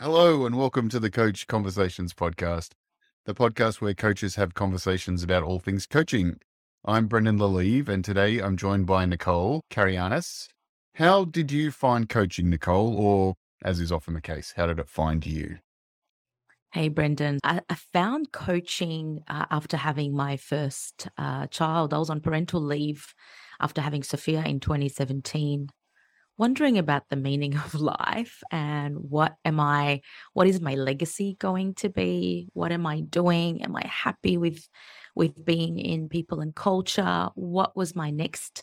Hello, and welcome to the Coach Conversations podcast, the podcast where coaches have conversations about all things coaching. I'm Brendan Lalieve, and today I'm joined by Nicole Carianis. How did you find coaching, Nicole? Or, as is often the case, how did it find you? Hey, Brendan. I, I found coaching uh, after having my first uh, child. I was on parental leave after having Sophia in 2017 wondering about the meaning of life and what am I, what is my legacy going to be? What am I doing? Am I happy with, with being in people and culture? What was my next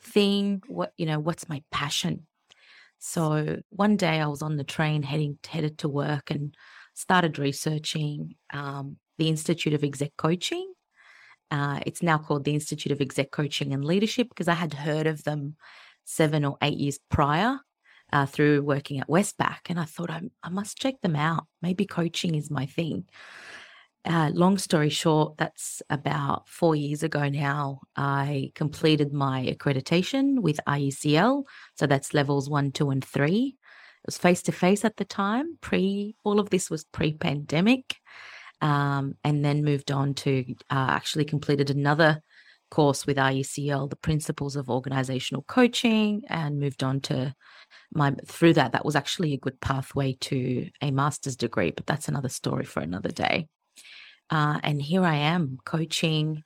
thing? What, you know, what's my passion? So one day I was on the train heading, headed to work and started researching um, the Institute of Exec Coaching. Uh, it's now called the Institute of Exec Coaching and Leadership because I had heard of them seven or eight years prior uh, through working at Westpac. And I thought, I, I must check them out. Maybe coaching is my thing. Uh, long story short, that's about four years ago now. I completed my accreditation with IECL. So that's levels one, two, and three. It was face to face at the time. Pre, all of this was pre pandemic. Um, and then moved on to uh, actually completed another course with IECL, the principles of organizational coaching, and moved on to my through that. That was actually a good pathway to a master's degree, but that's another story for another day. Uh, and here I am coaching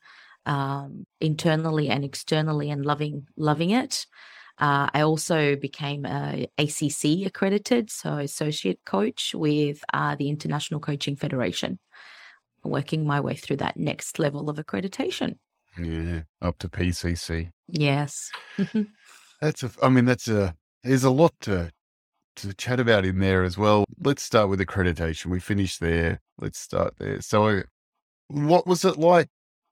um, internally and externally, and loving loving it. Uh, I also became a ACC accredited, so associate coach with uh, the International Coaching Federation, working my way through that next level of accreditation. Yeah, up to PCC. Yes. That's a. I mean, that's a. There's a lot to to chat about in there as well. Let's start with accreditation. We finished there. Let's start there. So, what was it like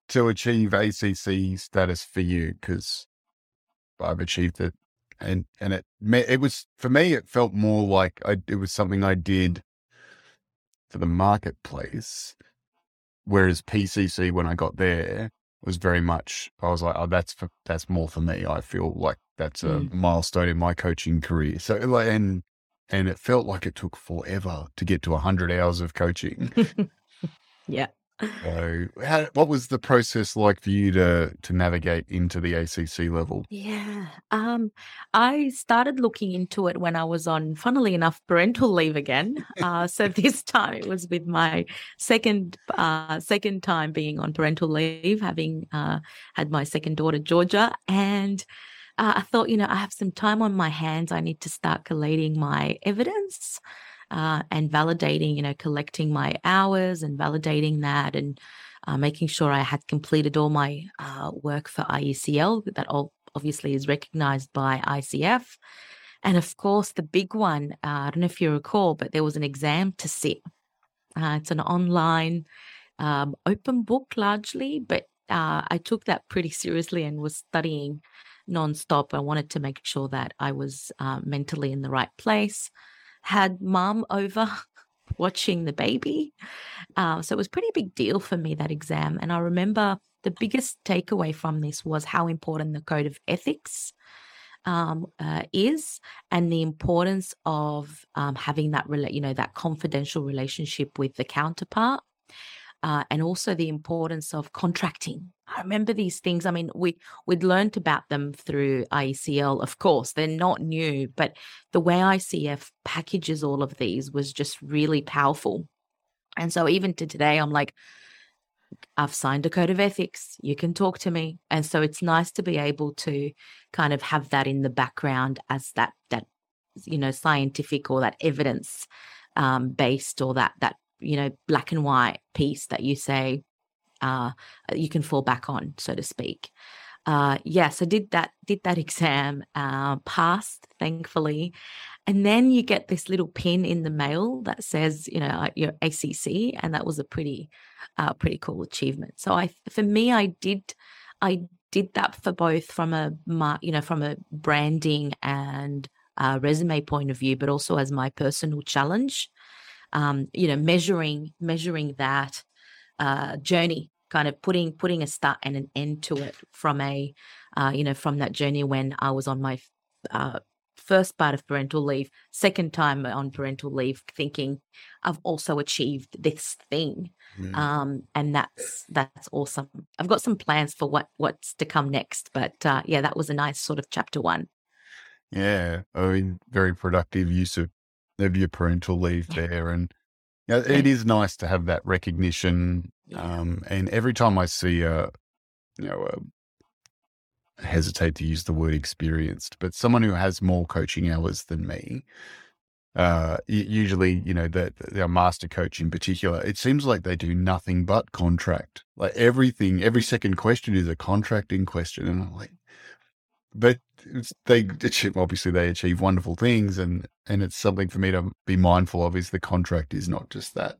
to achieve ACC status for you? Because I've achieved it, and and it it was for me. It felt more like I, it was something I did for the marketplace, whereas PCC when I got there was very much I was like, oh, that's for, that's more for me. I feel like that's a mm. milestone in my coaching career. So like, and and it felt like it took forever to get to hundred hours of coaching. yeah. So, how, what was the process like for you to to navigate into the ACC level? Yeah, um, I started looking into it when I was on, funnily enough, parental leave again. Uh, so this time it was with my second uh, second time being on parental leave, having uh, had my second daughter Georgia, and uh, I thought, you know, I have some time on my hands. I need to start collating my evidence uh, and validating, you know, collecting my hours and validating that and uh, making sure I had completed all my uh, work for IECL that all obviously is recognized by ICF. And of course, the big one, uh, I don't know if you recall, but there was an exam to sit. Uh, it's an online um, open book largely, but uh, I took that pretty seriously and was studying nonstop. I wanted to make sure that I was mentally in the right place had mum over watching the baby. Uh, so it was pretty big deal for me, that exam. And I remember the biggest takeaway from this was how important the code of ethics um, uh, is and the importance of um, having that, you know, that confidential relationship with the counterpart uh, and also the importance of contracting. I remember these things. I mean, we we'd learned about them through IECL, of course. They're not new, but the way ICF packages all of these was just really powerful. And so even to today, I'm like, I've signed a code of ethics. You can talk to me. And so it's nice to be able to kind of have that in the background as that that you know scientific or that evidence um, based or that that you know black and white piece that you say uh, you can fall back on so to speak. Uh, yes i did that did that exam uh, passed thankfully. And then you get this little pin in the mail that says you know your acc and that was a pretty uh, pretty cool achievement. So i for me i did i did that for both from a you know from a branding and uh, resume point of view but also as my personal challenge. Um, you know, measuring measuring that uh, journey, kind of putting putting a start and an end to it from a, uh, you know, from that journey when I was on my uh, first part of parental leave, second time on parental leave, thinking I've also achieved this thing. Mm. Um, and that's that's awesome. I've got some plans for what what's to come next, but uh, yeah, that was a nice sort of chapter one. Yeah, I mean, very productive use of of your parental leave yeah. there, and yeah, it is nice to have that recognition. Um, and every time I see a, you know, a, hesitate to use the word experienced, but someone who has more coaching hours than me, uh, usually, you know, that their master coach in particular, it seems like they do nothing but contract. Like everything, every second question is a contracting question, and I'm like, but they obviously they achieve wonderful things, and and it's something for me to be mindful of. Is the contract is not just that,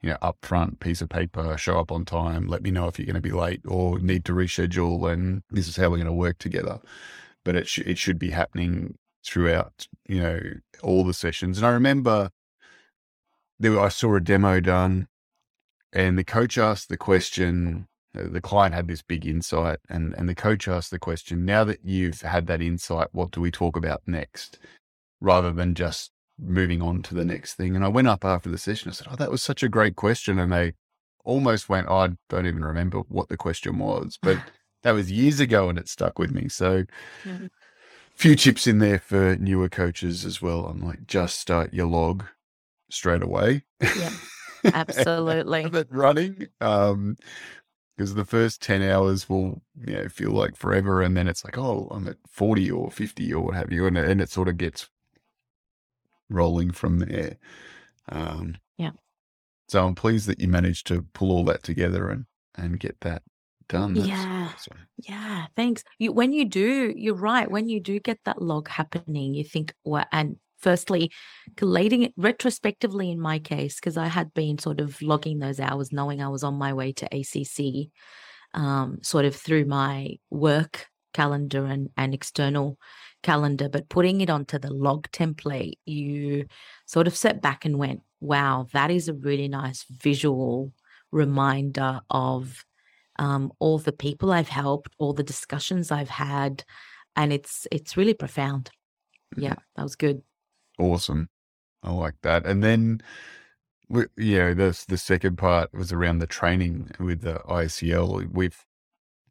you know, upfront piece of paper, show up on time, let me know if you're going to be late or need to reschedule, and this is how we're going to work together. But it sh- it should be happening throughout, you know, all the sessions. And I remember there I saw a demo done, and the coach asked the question the client had this big insight and, and the coach asked the question, now that you've had that insight, what do we talk about next? Rather than just moving on to the next thing. And I went up after the session. I said, Oh, that was such a great question. And they almost went, oh, I don't even remember what the question was, but that was years ago and it stuck with me. So, few tips in there for newer coaches as well. I'm like, just start your log straight away. Yeah, absolutely. have it running. Um, because the first 10 hours will you know feel like forever and then it's like oh i'm at 40 or 50 or what have you and, and it sort of gets rolling from there. Um, yeah. so i'm pleased that you managed to pull all that together and and get that done. That's yeah. awesome. yeah thanks. You when you do you're right when you do get that log happening you think well and firstly collating it retrospectively in my case because i had been sort of logging those hours knowing i was on my way to acc um, sort of through my work calendar and, and external calendar but putting it onto the log template you sort of set back and went wow that is a really nice visual reminder of um, all the people i've helped all the discussions i've had and it's it's really profound. Yeah that was good Awesome. I like that. And then, yeah, the the second part was around the training with the ICL. We've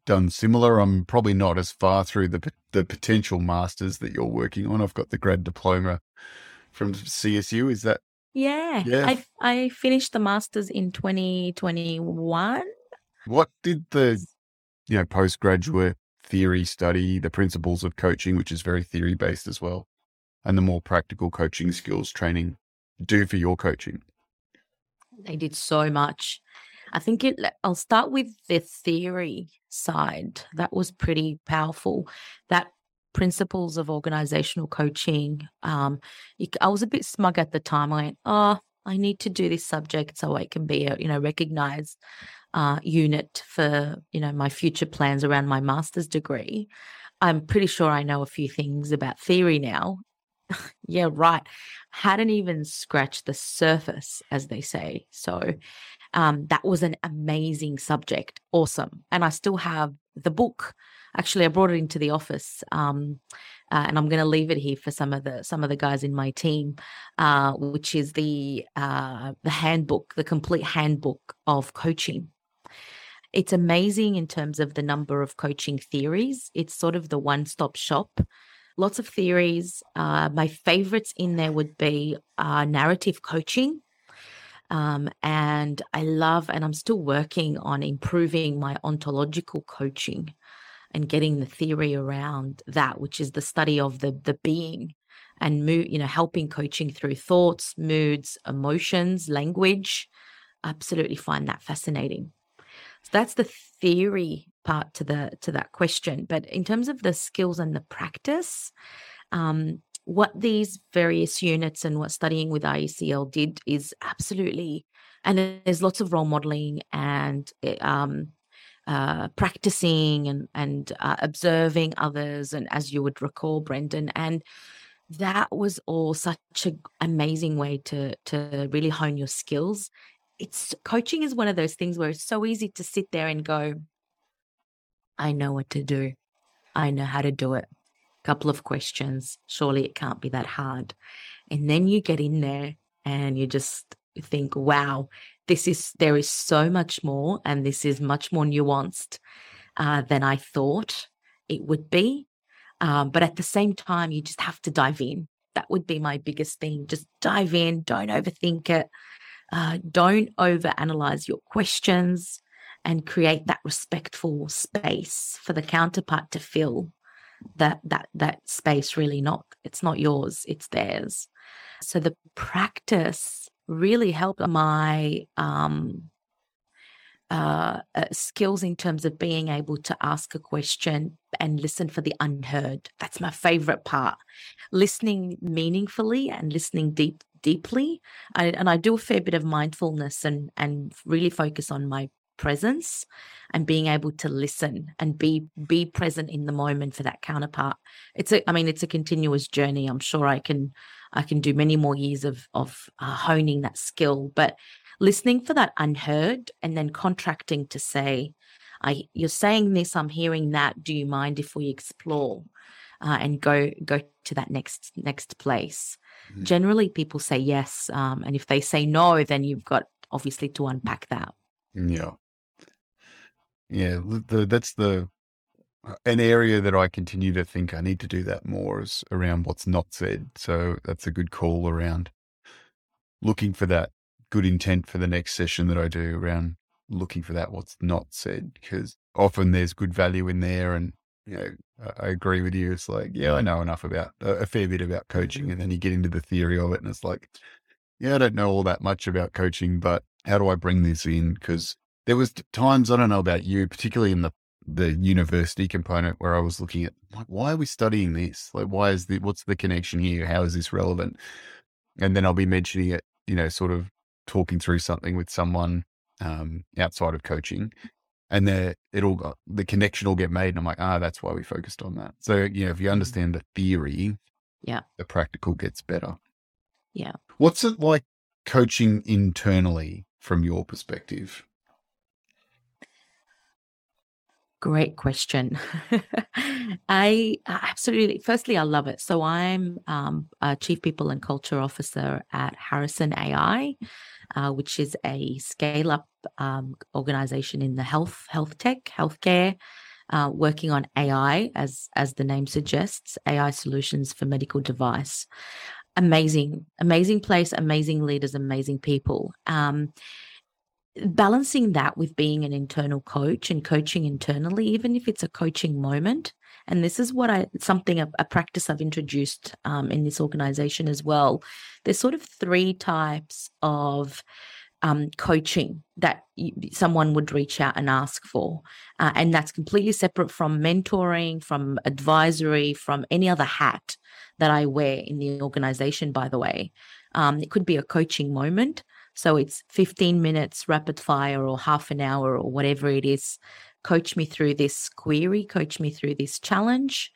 done similar. I'm probably not as far through the the potential masters that you're working on. I've got the grad diploma from CSU. Is that? Yeah, yeah. I I finished the masters in 2021. What did the you know postgraduate theory study, the principles of coaching, which is very theory based as well? And the more practical coaching skills training do for your coaching? They did so much. I think it, I'll start with the theory side. That was pretty powerful. That principles of organizational coaching. Um, I was a bit smug at the time. I went, oh, I need to do this subject so I can be a, you know, recognized uh, unit for, you know, my future plans around my master's degree. I'm pretty sure I know a few things about theory now yeah, right. Hadn't even scratched the surface, as they say. So um, that was an amazing subject. Awesome. And I still have the book. Actually, I brought it into the office. Um, uh, and I'm going to leave it here for some of the some of the guys in my team, uh, which is the uh, the handbook, the complete handbook of coaching. It's amazing in terms of the number of coaching theories. It's sort of the one stop shop lots of theories. Uh, my favorites in there would be uh, narrative coaching. Um, and I love, and I'm still working on improving my ontological coaching and getting the theory around that, which is the study of the the being and mood, you know, helping coaching through thoughts, moods, emotions, language. Absolutely find that fascinating. So that's the theory part to the to that question. But in terms of the skills and the practice, um, what these various units and what studying with IECL did is absolutely, and there's lots of role modeling and eh, um, uh, practicing and and uh, observing others, and as you would recall, Brendan, and that was all such an amazing way to to really hone your skills. It's coaching is one of those things where it's so easy to sit there and go, I know what to do. I know how to do it. couple of questions. Surely it can't be that hard. And then you get in there and you just think, wow, this is, there is so much more, and this is much more nuanced uh, than I thought it would be. Um, but at the same time, you just have to dive in. That would be my biggest thing. Just dive in, don't overthink it. Uh, don't overanalyze your questions and create that respectful space for the counterpart to fill that that that space really not it's not yours it's theirs so the practice really helped my um uh, uh, skills in terms of being able to ask a question and listen for the unheard. That's my favorite part. Listening meaningfully and listening deep deeply. I, and I do a fair bit of mindfulness and and really focus on my presence and being able to listen and be be present in the moment for that counterpart. It's a i mean it's a continuous journey. I'm sure i can i can do many more years of of uh, honing that skill but listening for that unheard and then contracting to say i you're saying this i'm hearing that. Do you mind if we explore uh, and go go to that next next place? Mm-hmm. generally people say yes um, and if they say no then you've got obviously to unpack that. Yeah yeah, the, that's the uh, an area that I continue to think I need to do that more is around what's not said. So that's a good call around looking for that good intent for the next session that I do around looking for that what's not said because often there's good value in there and you know I agree with you it's like yeah I know enough about a fair bit about coaching and then you get into the theory of it and it's like yeah I don't know all that much about coaching but how do I bring this in because there was times I don't know about you, particularly in the the university component where I was looking at like, why are we studying this? Like, why is the what's the connection here? How is this relevant? And then I'll be mentioning it, you know, sort of talking through something with someone um, outside of coaching, and there it'll got, the connection will get made, and I'm like, ah, that's why we focused on that. So you know, if you mm. understand the theory, yeah, the practical gets better. Yeah. What's it like coaching internally from your perspective? Great question. I absolutely, firstly, I love it. So I'm um, a Chief People and Culture Officer at Harrison AI, uh, which is a scale up um, organization in the health, health tech, healthcare. Uh, working on AI, as as the name suggests, AI solutions for medical device. Amazing, amazing place, amazing leaders, amazing people. Um, balancing that with being an internal coach and coaching internally, even if it's a coaching moment. And this is what I, something, a, a practice I've introduced um, in this organization as well. There's sort of three types of um, coaching that someone would reach out and ask for. Uh, and that's completely separate from mentoring, from advisory, from any other hat that I wear in the organization, by the way. Um, it could be a coaching moment so it's 15 minutes rapid fire or half an hour or whatever it is. Coach me through this query, coach me through this challenge.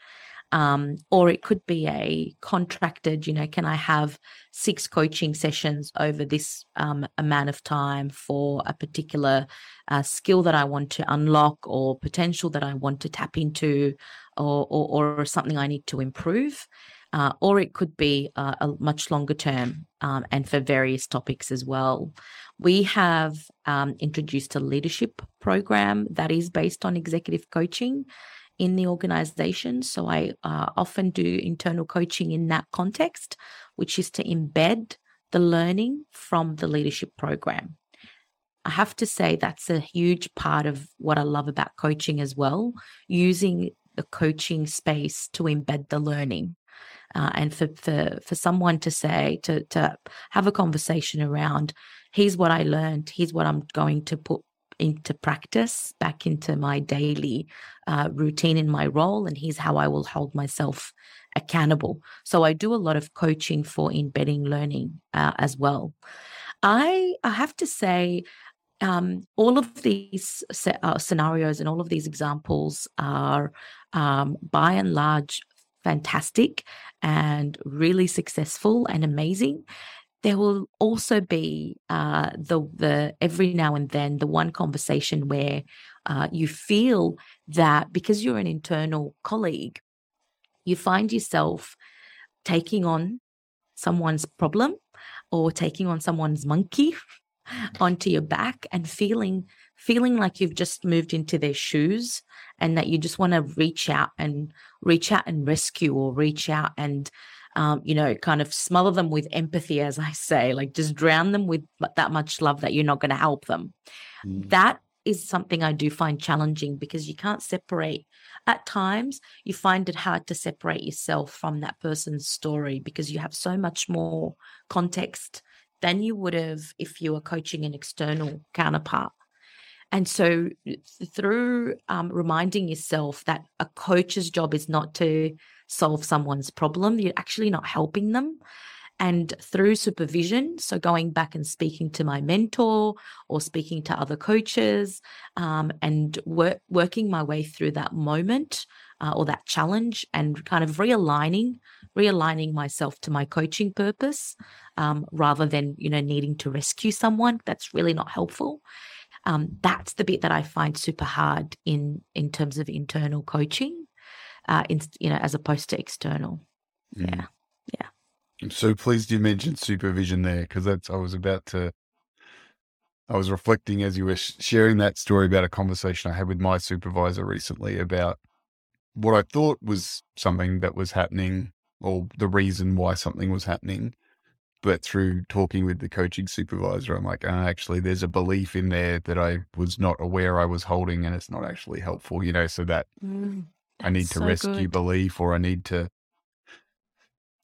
Um, or it could be a contracted, you know, can I have six coaching sessions over this um, amount of time for a particular uh, skill that I want to unlock or potential that I want to tap into or, or, or something I need to improve? Uh, or it could be uh, a much longer term um, and for various topics as well. We have um, introduced a leadership program that is based on executive coaching in the organization. So I uh, often do internal coaching in that context, which is to embed the learning from the leadership program. I have to say that's a huge part of what I love about coaching as well, using the coaching space to embed the learning uh, and for, for for someone to say to to have a conversation around here's what I learned, here's what I'm going to put into practice back into my daily uh, routine in my role, and here's how I will hold myself accountable. So I do a lot of coaching for embedding learning uh, as well. I I have to say. Um, all of these uh, scenarios and all of these examples are, um, by and large, fantastic and really successful and amazing. There will also be uh, the the every now and then the one conversation where uh, you feel that because you're an internal colleague you find yourself taking on someone's problem or taking on someone's monkey onto your back and feeling feeling like you've just moved into their shoes and that you just want to reach out and reach out and rescue or reach out and um, you know kind of smother them with empathy as i say like just drown them with that much love that you're not going to help them mm. that is something i do find challenging because you can't separate at times you find it hard to separate yourself from that person's story because you have so much more context than you would have if you were coaching an external counterpart. And so, through um, reminding yourself that a coach's job is not to solve someone's problem, you're actually not helping them. And through supervision, so going back and speaking to my mentor or speaking to other coaches um, and work, working my way through that moment uh, or that challenge and kind of realigning realigning myself to my coaching purpose um, rather than you know needing to rescue someone that's really not helpful um, that's the bit that i find super hard in in terms of internal coaching uh, in, you know as opposed to external mm. yeah yeah i'm so pleased you mentioned supervision there because that's i was about to I was reflecting as you were sharing that story about a conversation I had with my supervisor recently about what I thought was something that was happening or the reason why something was happening. But through talking with the coaching supervisor, I'm like, oh, actually, there's a belief in there that I was not aware I was holding, and it's not actually helpful, you know. So that mm, I need to so rescue good. belief, or I need to,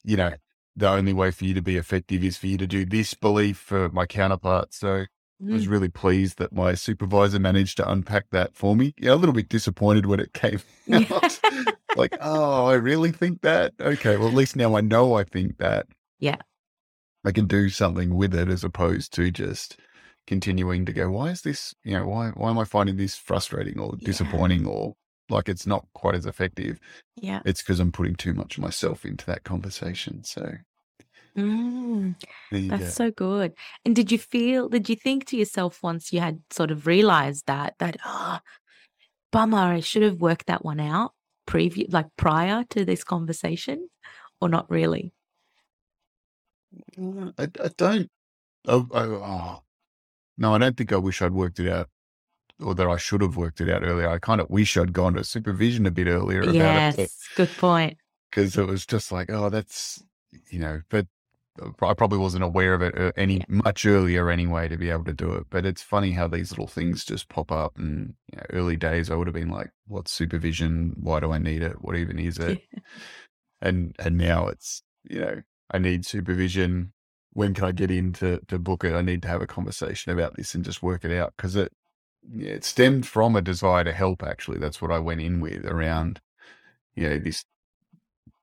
you know, the only way for you to be effective is for you to do this belief for my counterpart. So I was mm. really pleased that my supervisor managed to unpack that for me. Yeah, a little bit disappointed when it came out. like, oh, I really think that. Okay, well, at least now I know I think that. Yeah. I can do something with it as opposed to just continuing to go, why is this, you know, why why am I finding this frustrating or disappointing yeah. or like it's not quite as effective? Yeah. It's because I'm putting too much of myself into that conversation. So Mm, that's go. so good. And did you feel, did you think to yourself once you had sort of realized that, that, oh, bummer, I should have worked that one out preview, like prior to this conversation or not really? I, I don't. Oh, oh, oh, no, I don't think I wish I'd worked it out or that I should have worked it out earlier. I kind of wish I'd gone to supervision a bit earlier about yes, it. good point. Because it was just like, oh, that's, you know, but I probably wasn't aware of it uh, any much earlier anyway to be able to do it. But it's funny how these little things just pop up. And you know, early days, I would have been like, "What's supervision? Why do I need it? What even is it?" and and now it's you know, I need supervision. When can I get in to, to book it? I need to have a conversation about this and just work it out because it yeah, it stemmed from a desire to help. Actually, that's what I went in with around you know this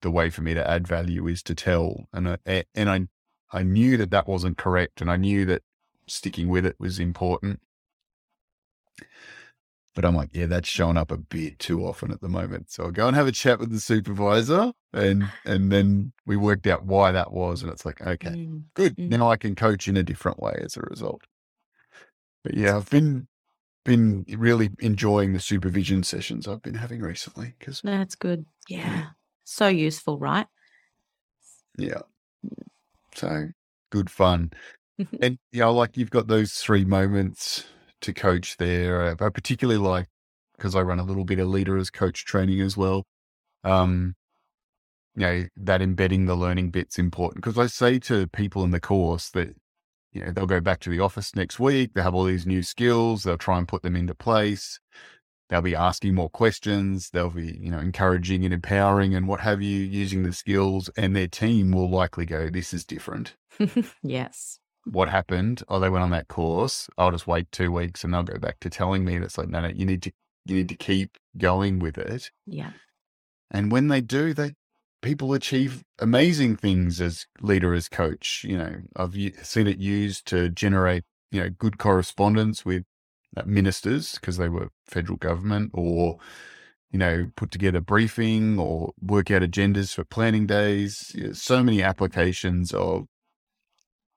the way for me to add value is to tell. And I, and I, I knew that that wasn't correct, and I knew that sticking with it was important. But I'm like, yeah, that's showing up a bit too often at the moment. So I'll go and have a chat with the supervisor, and and then we worked out why that was, and it's like, okay, mm. good. Mm. Now I can coach in a different way as a result. But yeah, I've been been really enjoying the supervision sessions I've been having recently because that's good. Yeah. So useful, right? Yeah. So good fun. and yeah, like you've got those three moments to coach there. I particularly like because I run a little bit of leader as coach training as well. Um, you know, that embedding the learning bit's important because I say to people in the course that, you know, they'll go back to the office next week, they have all these new skills, they'll try and put them into place they'll be asking more questions they'll be you know encouraging and empowering and what have you using the skills and their team will likely go this is different yes what happened oh they went on that course i'll just wait two weeks and they'll go back to telling me that's like no no you need to you need to keep going with it. Yeah. And when they do they people achieve amazing things as leader as coach you know. I've seen it used to generate you know good correspondence with uh, ministers because they were federal government or you know put together briefing or work out agendas for planning days. So many applications of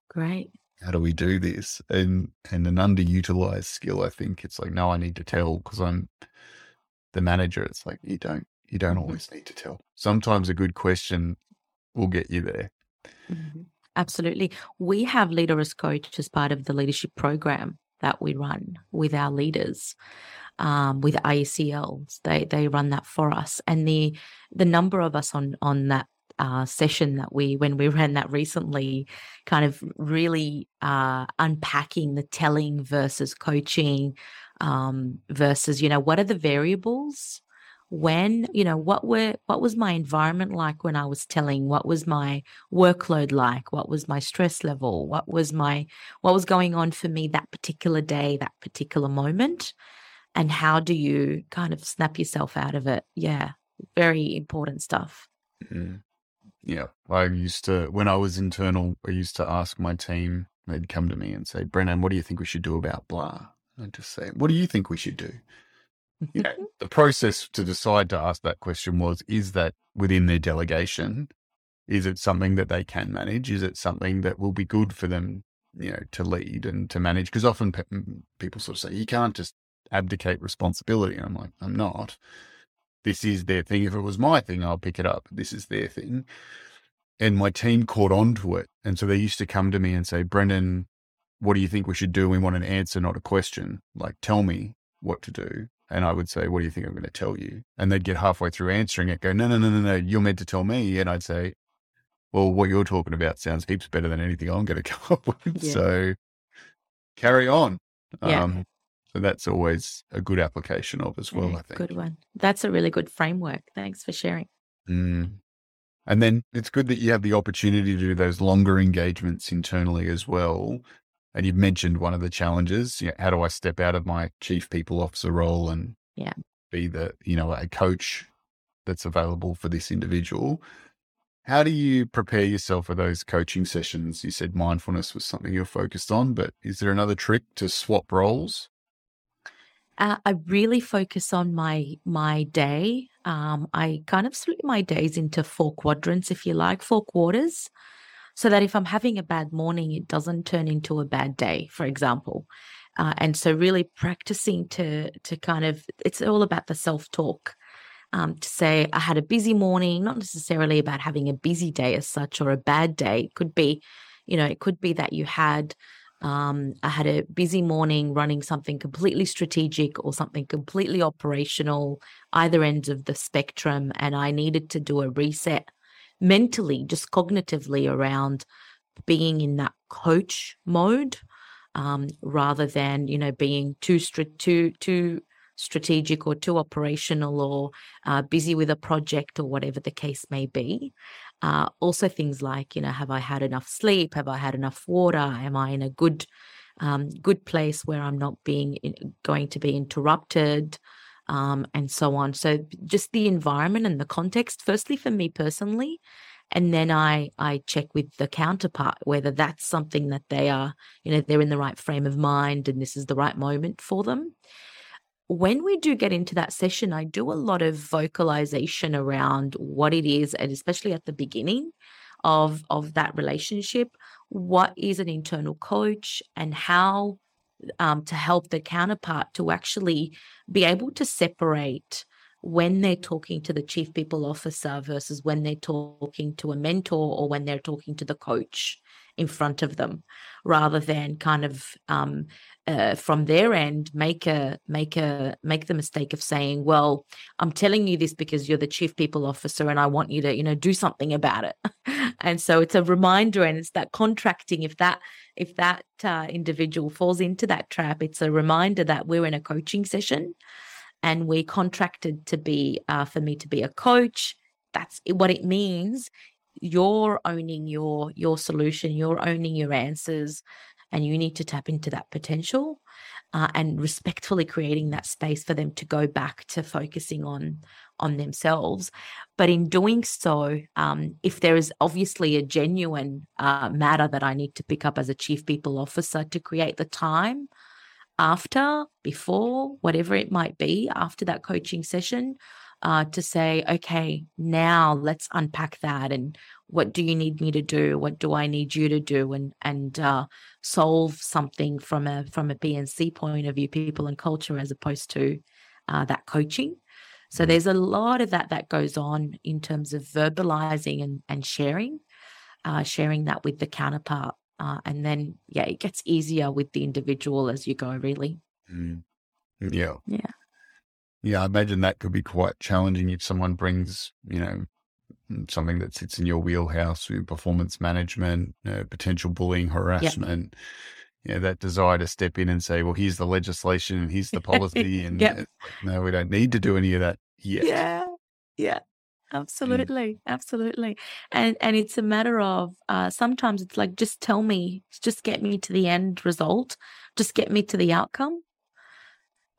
great how do we do this and and an underutilized skill i think it's like no i need to tell because i'm the manager it's like you don't You don't Mhm. always need to tell. Sometimes a good question will get you there. Mhm. Absolutely. We have Leader as Coach as part of the leadership program that we run with our leaders, um, with IECLs. They they run that for us, and the the number of us on on that uh, session that we when we ran that recently, kind of really uh, unpacking the telling versus coaching um, versus you know what are the variables? When you know what were what was my environment like when i was telling? What was my workload like? What was my stress level? What was my what was going on for me that particular day that particular moment? And how do you kind of snap yourself out of it? Yeah very important stuff. Mm. Yeah. I used to, when I was internal, I used to ask my team, they'd come to me and say, Brendan, what do you think we should do about blah? I'd just say, what do you think we should do? You know, the process to decide to ask that question was, is that within their delegation? Is it something that they can manage? Is it something that will be good for them, you know, to lead and to manage? Because often pe- people sort of say, you can't just abdicate responsibility. And I'm like, I'm not. This is their thing. If it was my thing, I'll pick it up. This is their thing. And my team caught on to it. And so they used to come to me and say, Brendan, what do you think we should do? We want an answer, not a question. Like, tell me what to do. And I would say, what do you think I'm going to tell you? And they'd get halfway through answering it, go, no, no, no, no, no, you're meant to tell me. And I'd say, well, what you're talking about sounds heaps better than anything I'm going to come up with. Yeah. So carry on. Yeah. Um, so that's always a good application of as well, Yeah, I think. good one that's a really good framework thanks for sharing Mm. And then it's good that you have the opportunity to do those longer engagements internally as well. And you've mentioned one of the challenges. You know, how do I step out of my chief people officer role and Yeah. be the, you know, a coach that's available for this individual? How do you prepare yourself for those coaching sessions? You said mindfulness was something you're focused on, but is there another trick to swap roles? Uh, I really focus on my my day. Um, I kind of split my days into four quadrants, if you like, four quarters, so that if I'm having a bad morning, it doesn't turn into a bad day, for example. Uh, and so, really practicing to to kind of it's all about the self talk. Um, to say I had a busy morning, not necessarily about having a busy day as such or a bad day. It could be, you know, it could be that you had um, I had a busy morning running something completely strategic or something completely operational, either ends of the spectrum, and I needed to do a reset mentally, just cognitively around being in that coach mode, um, rather than you know being too str- too too strategic or too operational or uh, busy with a project or whatever the case may be. Uh, also, things like, you know, have I had enough sleep? Have I had enough water? Am I in a good, um, good place where I'm not being in, going to be interrupted, um, and so on. So, just the environment and the context. Firstly, for me personally, and then I I check with the counterpart whether that's something that they are, you know, they're in the right frame of mind and this is the right moment for them when we do get into that session, I do a lot of vocalization around what it is, and especially at the beginning of of that relationship, what is an internal coach and how um, to help the counterpart to actually be able to separate when they're talking to the chief people officer versus when they're talking to a mentor or when they're talking to the coach in front of them rather than kind of um, uh, from their end make a make a make the mistake of saying well i'm telling you this because you're the chief people officer and i want you to you know do something about it. And so it's a reminder and it's that contracting. If that if that uh, individual falls into that trap it's a reminder that we're in a coaching session and we contracted to be uh, for me to be a coach. That's what it means. You're owning your your solution. You're owning your answers and you need to tap into that potential uh, and respectfully creating that space for them to go back to focusing on on themselves. But in doing so um, if there is obviously a genuine uh, matter that i need to pick up as a chief people officer to create the time after before whatever it might be after that coaching session uh, to say, okay, now let's unpack that and what do you need me to do? What do I need you to do? And and uh, solve something from a from a PNC point of view, people and culture, as opposed to uh, that coaching. So Mm. there's a lot of that that goes on in terms of verbalizing and, and sharing, uh, sharing that with the counterpart. Uh, and then, yeah, it gets easier with the individual as you go, really. Mm. Yeah. Yeah. Yeah, I imagine that could be quite challenging if someone brings, you know, something that sits in your wheelhouse performance management, uh, potential bullying, harassment, you know, that desire to step in and say, well, here's the legislation and here's the policy. And Yep. like, no, we don't need to do any of that yet. Yeah. Yeah. Absolutely. Absolutely. And and it's a matter of uh sometimes it's like just tell me, just get me to the end result, just get me to the outcome.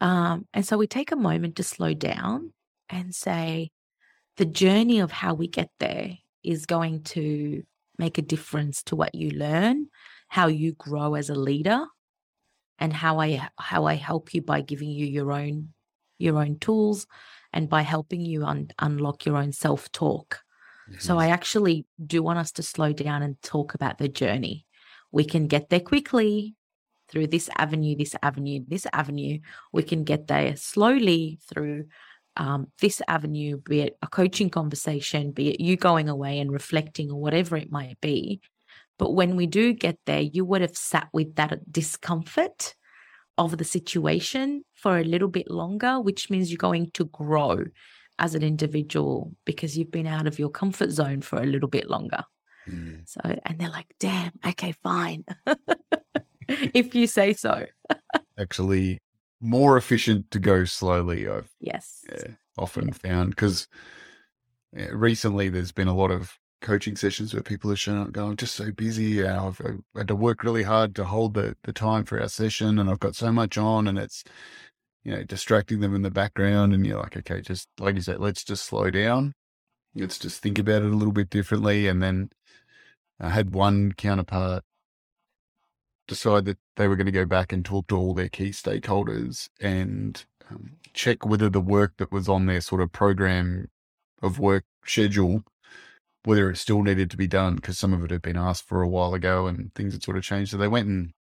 Um and so we take a moment to slow down and say the journey of how we get there is going to make a difference to what you learn, how you grow as a leader, and how I how I help you by giving you your own your own tools and by helping you un- unlock your own self talk. So. Mm-hmm. I actually do want us to slow down and talk about the journey. We can get there quickly through this avenue, this avenue, this avenue. We can get there slowly through um, this avenue, be it a coaching conversation, be it you going away and reflecting or whatever it might be. But when we do get there, you would have sat with that discomfort of the situation for a little bit longer, which means you're going to grow as an individual because you've been out of your comfort zone for a little bit longer. Mm. So, and they're like, damn, okay, fine. if you say so. Actually, more efficient to go slowly, I've Yes. yeah, often found because recently there's been a lot of coaching sessions where people have shown up going, I'm just so busy. And I've, I've had to work really hard to hold the, the time for our session and I've got so much on and it's, you know, distracting them in the background. And you're like, okay, just like you said, let's just slow down. Let's just think about it a little bit differently. And then I had one counterpart decide that they were going to go back and talk to all their key stakeholders and um, check whether the work that was on their sort of program of work schedule, whether it still needed to be done because some of it had been asked for a while ago and things had sort of changed. So they went and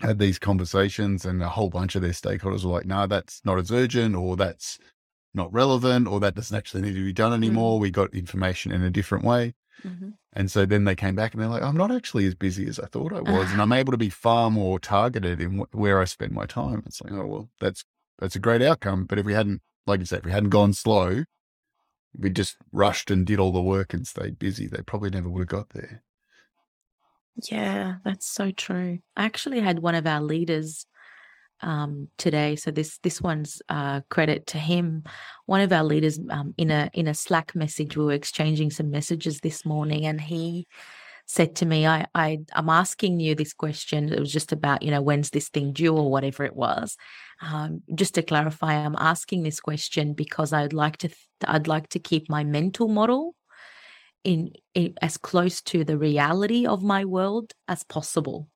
had these conversations, and a whole bunch of their stakeholders were like, "No, that's not as urgent, or that's not relevant, or that doesn't actually need to be done anymore. We got information in a different way." Mhm. And so then they came back and they're like, I'm not actually as busy as I thought I was, and I'm able to be far more targeted in wh- where I spend my time. It's like, oh well, that's that's a great outcome. But if we hadn't, like you said, if we hadn't gone slow, we just rushed and did all the work and stayed busy, they probably never would have got there. Yeah, that's so true. I actually had one of our leaders um, today. So this this one's uh, credit to him. One of our leaders um, in a in a Slack message, we were exchanging some messages this morning, and he said to me, I, I I'm asking you this question. It was just about, you know, when's this thing due or whatever it was. Um, just to clarify, I'm asking this question because I'd like to th- I'd like to keep my mental model in, in as close to the reality of my world as possible.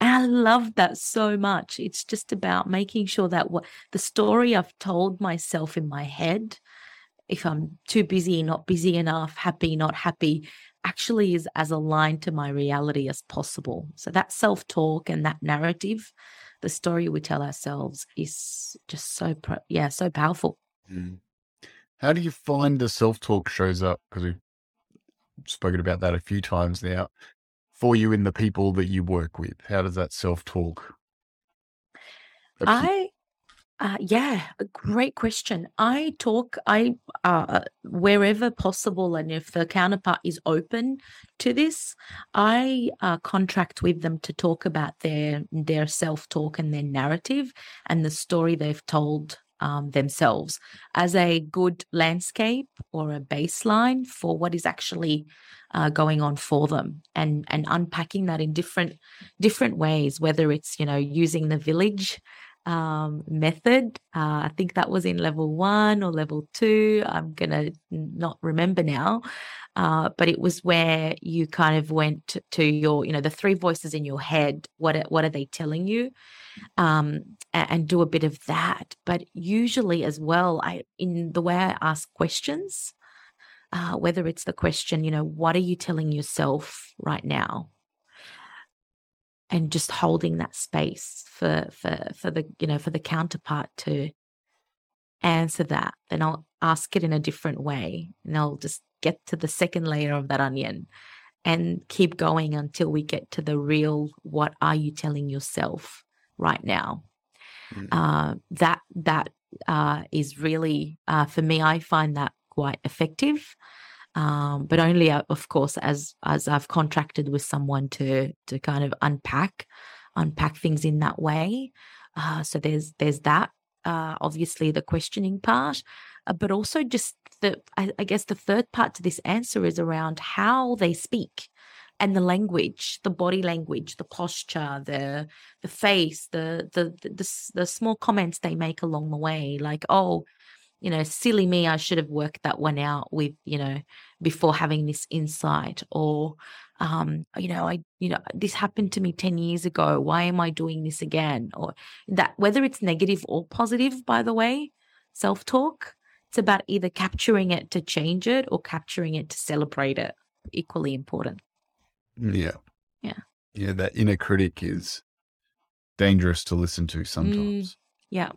And I love that so much. It's just about making sure that what the story I've told myself in my head, if I'm too busy, not busy enough, happy, not happy, actually is as aligned to my reality as possible. So that self talk and that narrative, the story we tell ourselves is just so, pro- yeah, so powerful. Hmm. How do you find the self talk shows up? Because we've spoken about that a few times now. For you and the people that you work with, how does that self talk? I, uh, yeah, a great question. I talk, I, uh, wherever possible, and if the counterpart is open to this, I uh, contract with them to talk about their their self talk and their narrative and the story they've told um, themselves as a good landscape or a baseline for what is actually uh, going on for them, and and unpacking that in different different ways, whether it's you know using the village um, method. Uh, I think that was in level one or level two. I'm going to not remember now. Uh, but it was where you kind of went to, your, you know, the three voices in your head. What are, what are they telling you? Um, and, do a bit of that. But usually, as well, I in the way I ask questions, uh, whether it's the question, you know, what are you telling yourself right now? and just holding that space for for for the you know for the counterpart to answer that, then I'll ask it in a different way. And I'll just get to the second layer of that onion and keep going until we get to the real what are you telling yourself right now? Mm. Uh, that that uh, is really uh, for me. I find that quite effective, um, but only, uh, of course, as as I've contracted with someone to to kind of unpack unpack things in that way. So there's there's that. Obviously, the questioning part, but also just the I, I guess the third part to this answer is around how they speak and the language, the body language, the posture, the the face, the the the, the, the small comments they make along the way, like oh, you know, silly me, I should have worked that one out with you know before having this insight, or um, you know, I you know this happened to me ten years ago. Why am I doing this again? Or that whether it's negative or positive, by the way, self talk. It's about either capturing it to change it or capturing it to celebrate it. Equally important. Yeah. Yeah. Yeah. That inner critic is dangerous to listen to Mm, sometimes. yeah,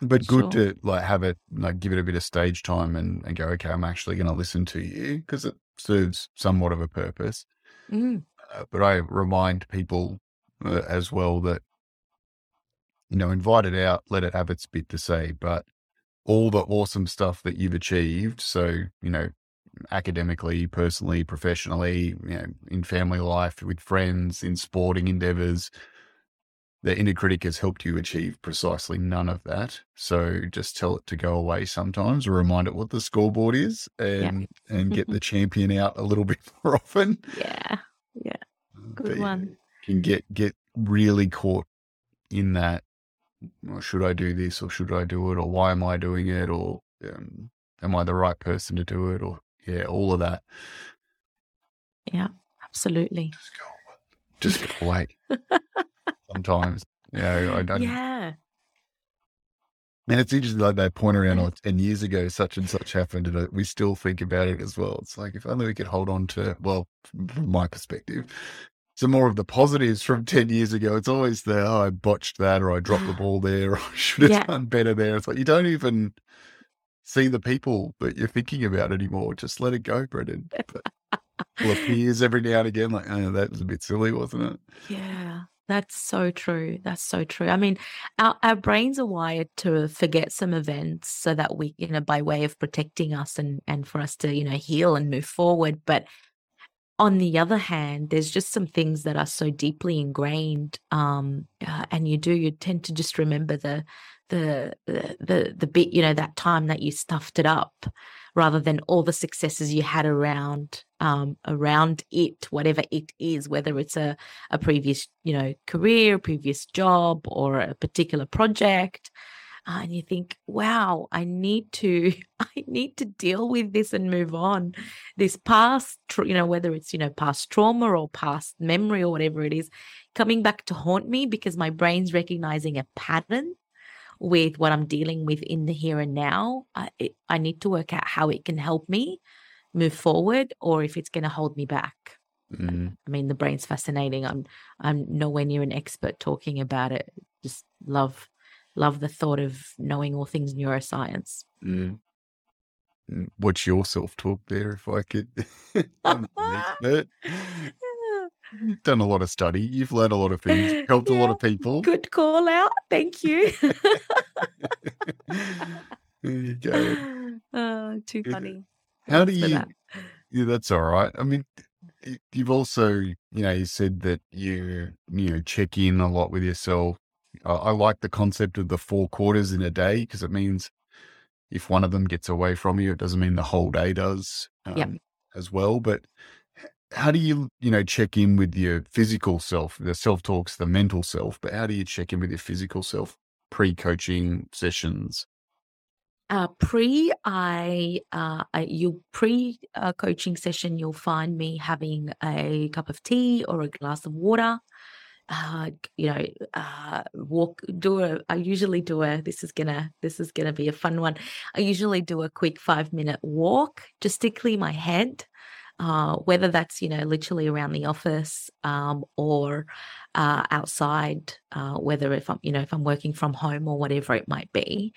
But good sure. to like have it, like give it a bit of stage time and, and go, okay, I'm actually going to listen to you because it serves somewhat of a purpose. Mm, Uh, but I remind people uh, as well that, you know, invite it out, let it have its bit to say, but all the awesome stuff that you've achieved. So, you know, academically, personally, professionally, you know, in family life, with friends, in sporting endeavors, the inner critic has helped you achieve precisely none of that. So just tell it to go away sometimes, or remind it what the scoreboard is, yeah. and and get the champion out a little bit more often. Yeah. Yeah. Good yeah, one. can get get really caught in that. Should I do this, or should I do it, or why am I doing it, or um, am I the right person to do it, or yeah, all of that. Yeah. Absolutely. Just go, just go away. Sometimes, you know, I don't. Yeah. And it's interesting, like they point around, oh, 10 years ago, such and such happened, and uh, we still think about it as well. It's like, if only we could hold on to, well, from from my perspective, some more of the positives from 10 years ago. It's always the, oh, I botched that, or I dropped the ball there, or I should have Yeah. done better there. It's like, you don't even see the people that you're thinking about anymore. Just let it go, Brendan. But will appears every now and again, like, oh, that was a bit silly, wasn't it? Yeah. That's so true. That's so true. I mean, our, our brains are wired to forget some events so that we, you know, by way of protecting us and and for us to, you know, heal and move forward. But on the other hand, there's just some things that are so deeply ingrained, um, uh, and you do you tend to just remember the the the the bit, you know, that time that you stuffed it up, rather than all the successes you had around um around it, whatever it is, whether it's a a previous, you know, career, previous job, or a particular project. Uh, and you think, wow, I need to, I need to deal with this and move on. This past, you know, whether it's, you know, past trauma or past memory or whatever it is, coming back to haunt me because my brain's recognizing a pattern with what I'm dealing with in the here and now. I, it, I need to work out how it can help me move forward or if it's going to hold me back. Mm. I mean, the brain's fascinating. I'm I'm nowhere near an expert talking about it. Just love love the thought of knowing all things neuroscience. Mm. Mm, What's your self talk there? If I could, I'm an expert. You've done a lot of study. You've learned a lot of things. Helped a lot of people. good call out. Thank you. there you go. oh, too funny. How do Thanks for you? that. Yeah, that's all right. I mean, you've also, you know, you said that you, you know, check in a lot with yourself. I, I like the concept of the four quarters in a day because it means if one of them gets away from you, it doesn't mean the whole day does Yep. um, as well. But how do you, you know, check in with your physical self? The self talks the mental self, but how do you check in with your physical self pre coaching sessions? Uh, pre, I, uh, I, you pre uh, coaching session, you'll find me having a cup of tea or a glass of water. Uh, you know, uh, walk, do a. I usually do a. This is gonna, this is gonna be a fun one. I usually do a quick five minute walk just to clear my head. Uh, whether that's you know literally around the office um, or uh, outside, uh, whether if I'm you know if I'm working from home or whatever it might be.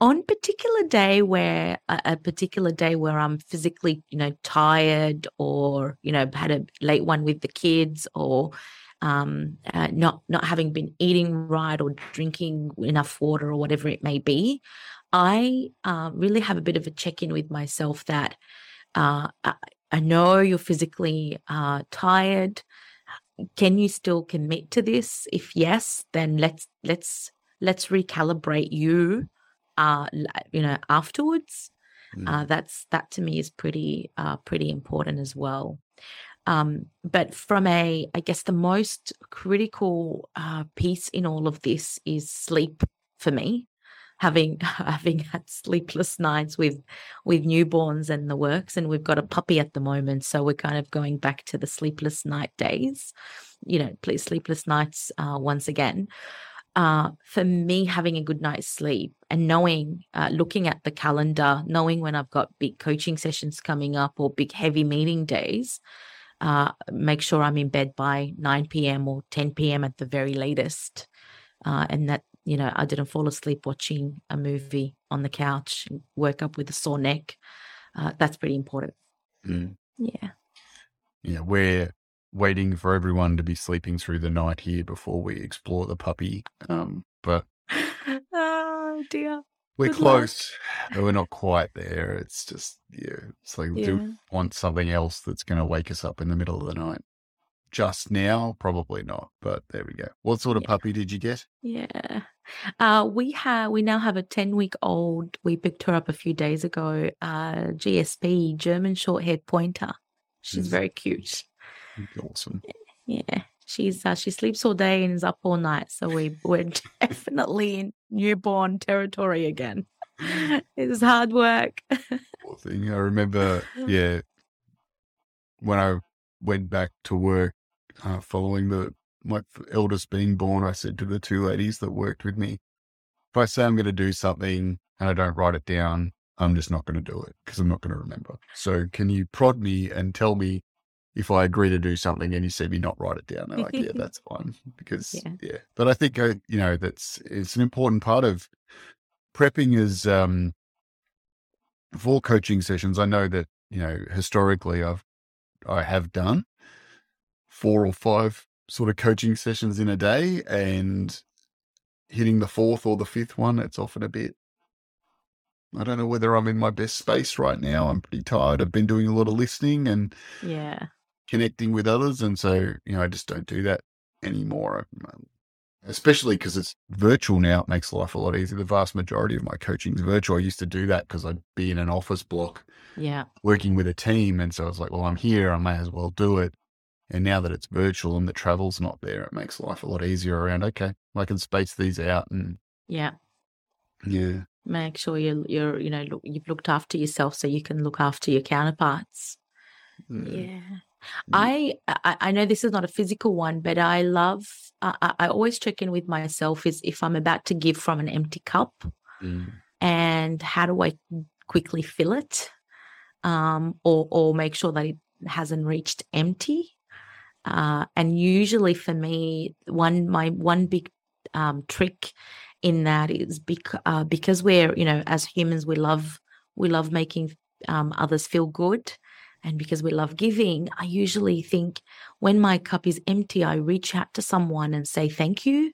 On particular day where a, particular day where I'm physically you know tired or you know had a late one with the kids or um, uh, not not having been eating right or drinking enough water or whatever it may be, I uh, really have a bit of a check in with myself that uh, I, know you're physically uh, tired. Can you still commit to this? If yes, then let's let's let's recalibrate you. Uh, you know, afterwards. Mm. that's that to me is pretty uh, pretty important as well. Um, but from a, I guess the most critical uh, piece in all of this is sleep for me. Having having had sleepless nights with with newborns and the works, and we've got a puppy at the moment, so we're kind of going back to the sleepless night days. You know, please sleepless nights uh, once again. Uh, for me, having a good night's sleep and knowing, uh, looking at the calendar, knowing when I've got big coaching sessions coming up or big heavy meeting days, uh, make sure I'm in bed by 9 p.m. or 10 p.m. at the very latest. Uh, and that, you know, I didn't fall asleep watching a movie on the couch, woke up with a sore neck. Uh, that's pretty important. Mm. Yeah. Yeah. We're waiting for everyone to be sleeping through the night here before we explore the puppy. Um, but. oh, dear. We're Good close, but we're not quite there. It's just, yeah, it's like, yeah. do want something else that's going to wake us up in the middle of the night? Just now, probably not, but there we go. What sort of yeah. puppy did you get? Yeah. Uh, we have, we now have a 10 week old. We picked her up a few days ago, uh, GSP, German short haired pointer. She's mm. very cute. Awesome. Yeah she's uh, she sleeps all day and is up all night. So we we're definitely in newborn territory again. it's hard work. Poor thing. I remember, yeah, when I went back to work uh, following the my eldest being born, I said to the two ladies that worked with me, if I say I'm going to do something and I don't write it down, I'm just not going to do it because I'm not going to remember. So can you prod me and tell me if I agree to do something and you see me not write it down, they're like, yeah, that's fine. Because, yeah. yeah. But I think, uh, you know, that's, it's an important part of prepping is, um, for coaching sessions. I know that, you know, historically I've, I have done four or five sort of coaching sessions in a day and hitting the fourth or the fifth one, it's often a bit, I don't know whether I'm in my best space right now. I'm pretty tired. I've been doing a lot of listening and yeah, connecting with others. And so, you know, I just don't do that anymore. Um, especially because it's virtual now, it makes life a lot easier. The vast majority of my coaching is virtual. I used to do that because I'd be in an office block, yeah, working with a team, and so I was like, well, I'm here, I may as well do it. And now that it's virtual and the travel's not there, it makes life a lot easier around. Okay, I can space these out and yeah, yeah, make sure you're you're you know look, you've looked after yourself so you can look after your counterparts. Mm. Yeah. I, I know this is not a physical one, but I love. I, I always check in with myself is if I'm about to give from an empty cup, mm. and how do I quickly fill it, um, or or make sure that it hasn't reached empty. Uh, and usually for me, one my one big um, trick in that is bec- uh, because we're you know as humans we love we love making um, others feel good and because we love giving, I usually think when my cup is empty, I reach out to someone and say thank you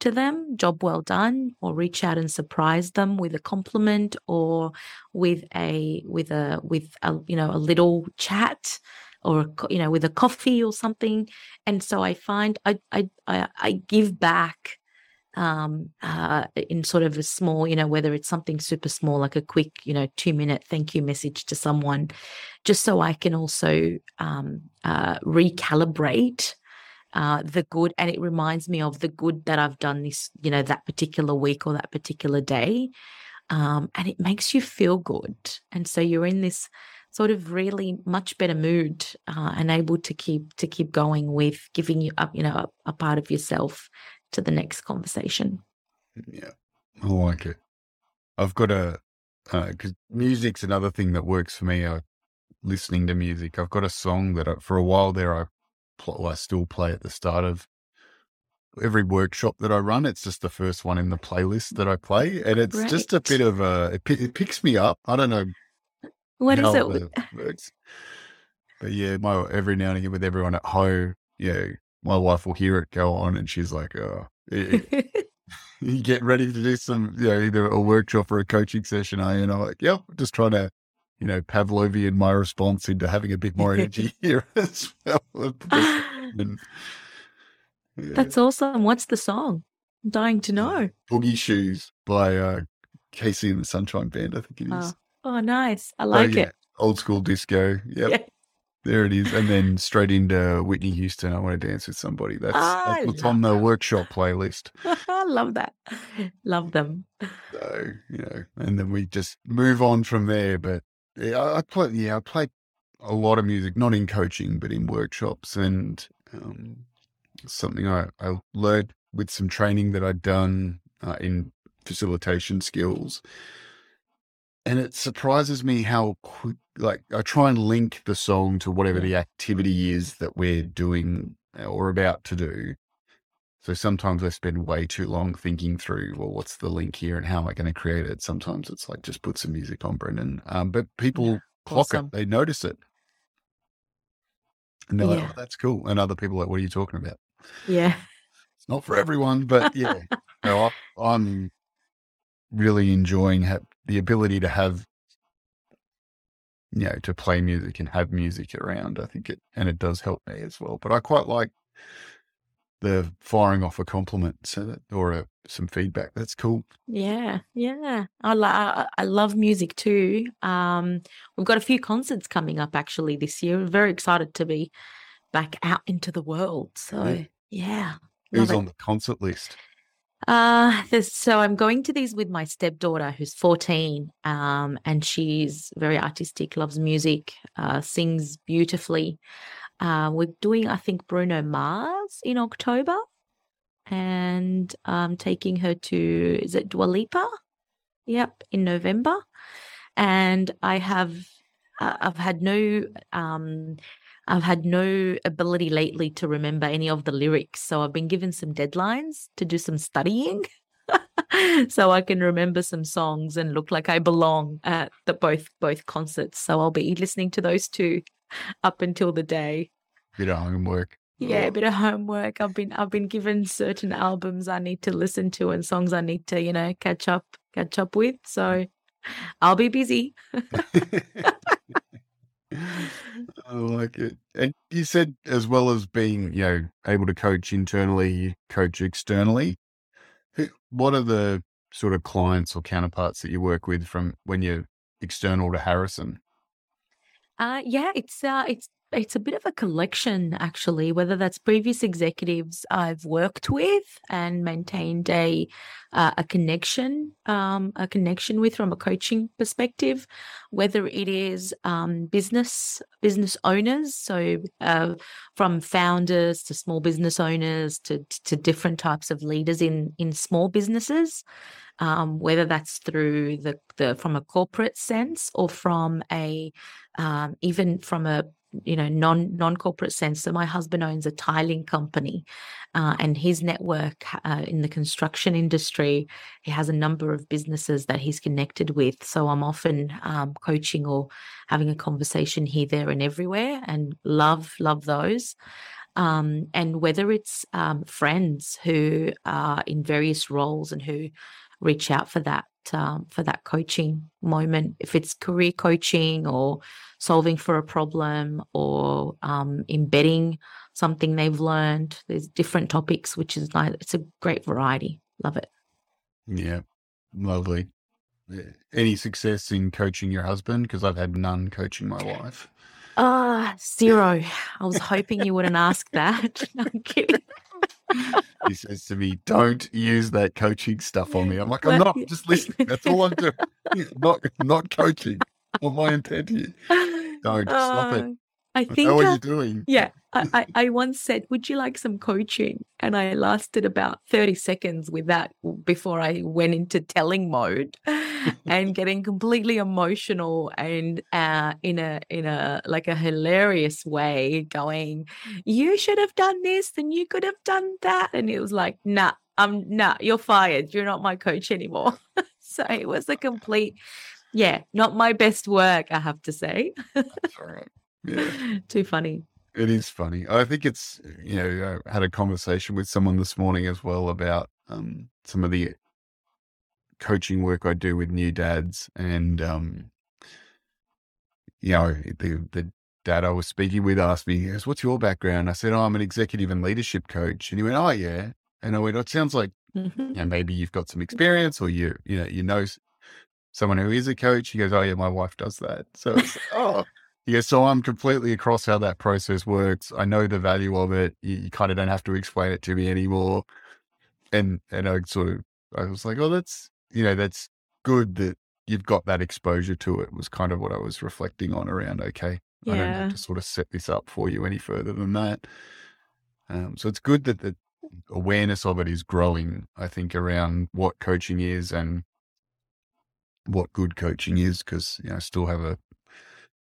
to them, job well done, or reach out and surprise them with a compliment or with a with a with a you know a little chat or you know with a coffee or something. And so I find I I I, I give back um, uh, in sort of a small, you know, whether it's something super small, like a quick, you know, two minute thank you message to someone, just so I can also um, uh, recalibrate uh, the good. And it reminds me of the good that I've done this, you know, that particular week or that particular day. Um, and it makes you feel good. And so you're in this sort of really much better mood uh, and able to keep to keep going with giving you up you know a, a part of yourself to the next conversation. Yeah, I like it. I've got a because uh, music's another thing that works for me. I listening to music. I've got a song that I, for a while there I pl- I still play at the start of every workshop that I run. It's just the first one in the playlist that I play, and it's just a bit of a it, pi- it picks me up. I don't know What is it works, but yeah, my every now and again with everyone at home, yeah, my wife will hear it go on, and she's like, "Oh, eh, you get ready to do some, you know, either a workshop or a coaching session, are you?" And I'm like, "Yep, just trying to." You know, Pavlovian my response into having a bit more energy here as well. And, yeah. That's awesome. What's the song? I'm dying to know. Boogie Shoes by uh, KC and the Sunshine Band, I think it is. Oh, oh nice. I So, like yeah, it. Old school disco. Yep. There it is. And then straight into Whitney Houston. I want to dance with somebody. That's, I that's what's on the workshop playlist. I love that. Love them. So, you know, and then we just move on from there. But yeah, I I play, yeah, I play a lot of music, not in coaching, but in workshops. And um, something I, I learned with some training that I'd done uh, in facilitation skills. And it surprises me how quick, like, I try and link the song to whatever the activity is that we're doing or about to do. So sometimes I spend way too long thinking through, well, what's the link here and how am I going to create it? Sometimes it's like, just put some music on, Brendan. Um, but people Yeah, clock awesome. it, they notice it. And they're like, oh, that's cool. And other people are like, what are you talking about? Yeah. It's not for everyone, but yeah. no, I, I'm really enjoying ha- the ability to have, you know, to play music and have music around. I think it, and it does help me as well. But I quite like the firing off a compliment so that, or a, some feedback. That's cool. Yeah, yeah. I, lo- I I love music too. Um, we've got a few concerts coming up actually this year. We're very excited to be back out into the world. So yeah, Who's love it. on the concert list? Uh, so I'm going to these with my stepdaughter who's 14, um, and she's very artistic, loves music, uh, sings beautifully. Uh, we're doing, I think, Bruno Mars in October, and um, taking her to is it Dua Lipa? Yep, in November. And I have, uh, I've had no, um, I've had no ability lately to remember any of the lyrics. So I've been given some deadlines to do some studying. so I can remember some songs and look like I belong at the both both concerts. So I'll be listening to those two up until the day. Bit of homework. Yeah, a bit of homework. I've been I've been given certain albums I need to listen to and songs I need to, you know, catch up catch up with. So I'll be busy. I like it. And you said, as well as being, you know, able to coach internally, coach externally. What are the sort of clients or counterparts that you work with from when you're external to Harrison? Uh, yeah, it's uh, it's it's a bit of a collection actually. Whether that's previous executives I've worked with and maintained a uh, a connection um, a connection with from a coaching perspective, whether it is um, business business owners, so uh, from founders to small business owners to to different types of leaders in in small businesses um, whether that's through the, the from a corporate sense or from a um, even from a you know non non corporate sense. So my husband owns a tiling company, uh, and his network uh, in the construction industry, he has a number of businesses that he's connected with. So I'm often um, coaching or having a conversation here, there, and everywhere, and love love those. Um, and whether it's um, friends who are in various roles and who reach out for that um, for that coaching moment. If it's career coaching or solving for a problem or um, embedding something they've learned there's different topics which is like it's a great variety. Love it. Yeah, lovely. Any success in coaching your husband? Because I've had none coaching my wife. ah zero. I was hoping you wouldn't ask that. No, i'm kidding He says to me, "Don't use that coaching stuff on me." I'm like, "I'm not. I'm just listening. That's all I'm doing. not not coaching. Not my intent here. Don't stop it. Oh. Oh, I think. How are uh, you doing? Yeah, I, I, I once said, "Would you like some coaching?" And I lasted about thirty seconds with that before I went into telling mode and getting completely emotional and uh, in a in a like a hilarious way, going, "You should have done this, and you could have done that," and it was like, "Nah, I'm nah, you're fired. You're not my coach anymore." so it was a complete, yeah, not my best work, I have to say. That's all right. Yeah. Too funny. It is funny. I think it's, you know, I had a conversation with someone this morning as well about um, some of the coaching work I do with new dads. And, um, you know, the, the dad I was speaking with asked me, he goes, What's your background? I said, Oh, I'm an executive and leadership coach. And he went, Oh, yeah. And I went, oh, It sounds like, Mhm. you know, maybe you've got some experience or you, you know, you know someone who is a coach. He goes, Oh, yeah, my wife does that. So, it's, oh, goes, So I'm completely across how that process works. I know the value of it. You, you kind of don't have to explain it to me anymore. And, and I sort of, I was like, Oh, that's, you know, that's good that you've got that exposure to it, was kind of what I was reflecting on around. Okay. I don't have to sort of set this up for you any further than that. Um, so it's good that the awareness of it is growing, I think, around what coaching is and what good coaching is, because you know, I still have a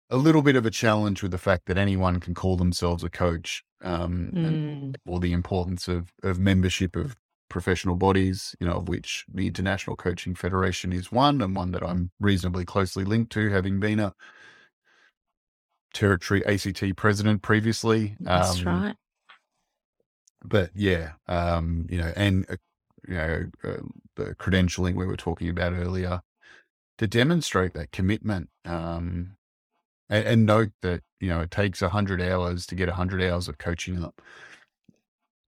a little bit of a challenge with the fact that anyone can call themselves a coach, um, and, Mm. or the importance of of membership of professional bodies, you know, of which the International Coaching Federation is one, and one that I'm reasonably closely linked to, having been a territory ACT president previously. That's Um, right. but yeah, um, you know, and uh, you know, uh, the credentialing we were talking about earlier to demonstrate that commitment, um, and, and note that you know it takes a hundred hours to get a hundred hours of coaching up.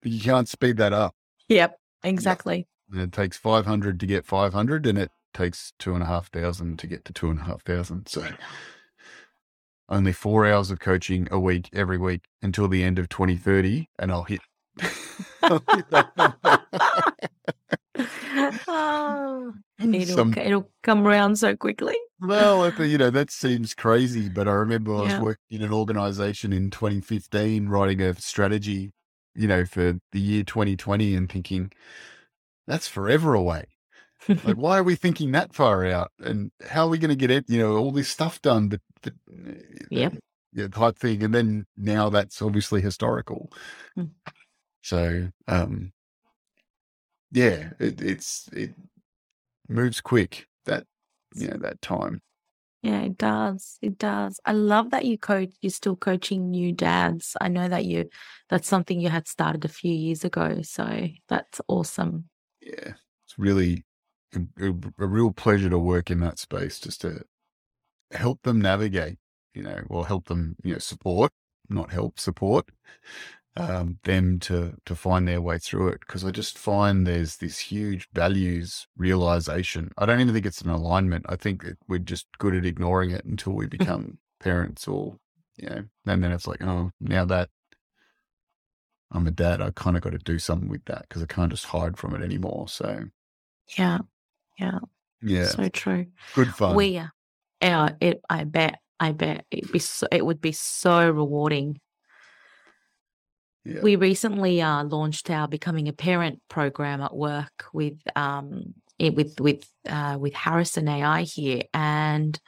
But you can't speed that up. Yep. Exactly. And it takes five hundred to get five hundred, and it takes two and a half thousand to get to two and a half thousand. So only four hours of coaching a week every week until the end of 2030, and I'll hit. I'll hit. oh, it'll, Some- it'll come around so quickly. well, you know, that seems crazy, but I remember I was working in an organization in 2015 writing a strategy, you know, for the year 2020 and thinking, that's forever away. Like, why are we thinking that far out? And how are we going to get it, you know, all this stuff done? But, but Yep. yeah, type thing. And then now that's obviously historical. Hmm. So, um, yeah, it, it's, it moves quick that, you know, that time. Yeah, it does. It does. I love that you coach. You're still coaching new dads. I know that you. That's something you had started a few years ago. So that's awesome. Yeah. It's really a, a, a real pleasure to work in that space just to help them navigate, you know, or help them, you know, support, not help, support um, them to to find their way through it. Because I just find there's this huge values realization. I don't even think it's an alignment. I think that we're just good at ignoring it until we become parents, or you know, and then it's like, oh, now that I'm a dad, I kind of got to do something with that because I can't just hide from it anymore. So Yeah. Yeah. yeah, So true. good fun. We. uh. It. I bet. I bet it'd be so, it would be so rewarding yeah. We recently uh, launched our becoming a parent program at work with um it, with with uh, with Harrison AI here, and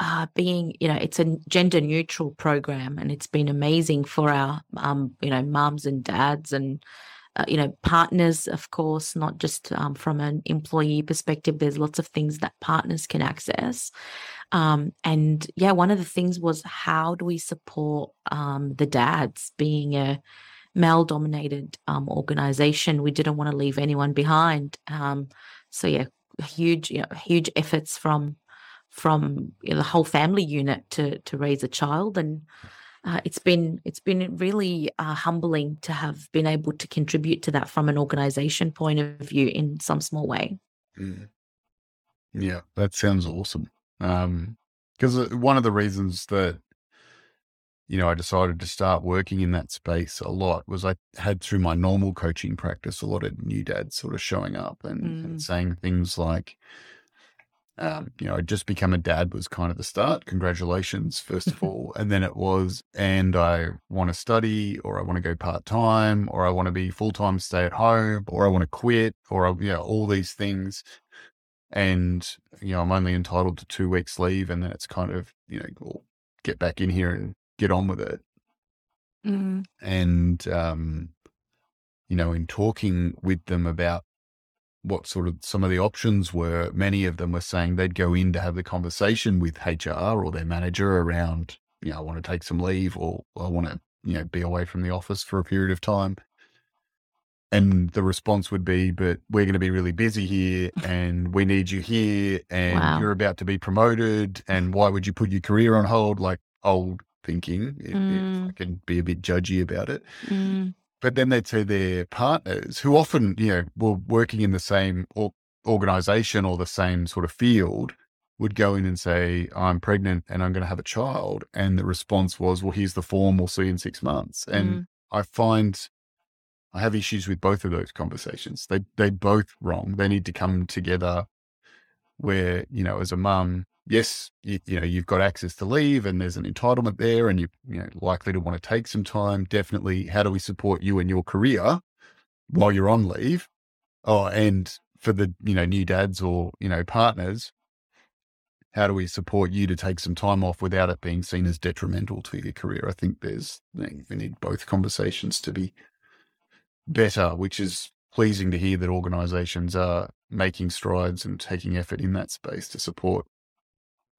uh, being you know it's a gender neutral program, and it's been amazing for our um you know moms and dads and uh, you know partners, of course, not just um, from an employee perspective. There's lots of things that partners can access. Um, and yeah, one of the things was how do we support um, the dads being a male dominated um, organization? We didn't want to leave anyone behind. Um, so yeah, huge, you know, huge efforts from from you know, the whole family unit to to raise a child and uh, it's been it's been really uh, humbling to have been able to contribute to that from an organization point of view in some small way. Mm. Yeah, that sounds awesome. Um, because one of the reasons that you know I decided to start working in that space a lot was I had through my normal coaching practice a lot of new dads sort of showing up and, and Mm. saying things like, Um, you know, I'd just become a dad was kind of the start. Congratulations, first of all. And then it was, and I want to study, or I want to go part time, or I want to be full time, stay at home, or I want to quit, or, I, you know, all these things. And, you know, I'm only entitled to two weeks leave. And then it's kind of, you know, we'll get back in here and get on with it. Mm. And, um, you know, in talking with them about what sort of some of the options were, many of them were saying they'd go in to have the conversation with HR or their manager around, you know, I want to take some leave or I want to, you know, be away from the office for a period of time. And the response would be, but we're going to be really busy here and we need you here and Wow. you're about to be promoted. And why would you put your career on hold? Like old thinking, if, if I Mm. can be a bit judgy about it. Mm. But then they'd say their partners, who often, you know, were working in the same or- organization or the same sort of field, would go in and say, I'm pregnant and I'm going to have a child. And the response was, well, here's the form. We'll see you in six months. And Mm. I find I have issues with both of those conversations. They, they're both wrong. They need to come together where, you know, as a mum, yes, you, you know, you've got access to leave and there's an entitlement there and you, you know, likely to want to take some time. Definitely, how do we support you in your career while you're on leave? Oh, and for the, you know, new dads or, you know, partners, how do we support you to take some time off without it being seen as detrimental to your career? I think there's, we need both conversations to be better, which is pleasing to hear that organizations are making strides and taking effort in that space to support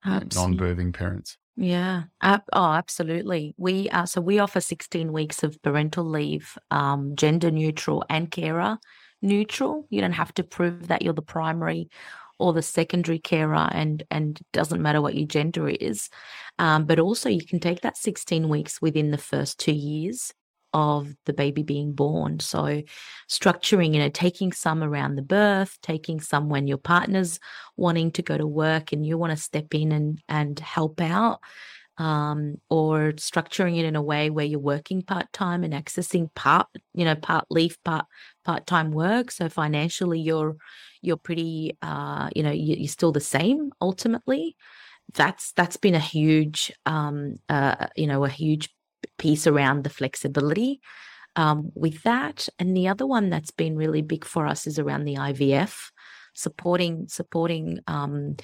Absolutely. non-birthing parents. Yeah. Ab- oh, absolutely. We uh, so we offer 16 weeks of parental leave, um, gender neutral and carer neutral. You don't have to prove that you're the primary or the secondary carer, and and it doesn't matter what your gender is. Um, but also, you can take that 16 weeks within the first two years of the baby being born. So, structuring, you know, taking some around the birth, taking some when your partner's wanting to go to work and you want to step in and and help out um, or structuring it in a way where you're working part time and accessing part you know part leave part part time work so financially you're you're pretty uh, you know you, you're still the same ultimately that's that's been a huge um, uh, you know a huge piece around the flexibility um, with that and the other one that's been really big for us is around the ivf supporting supporting um,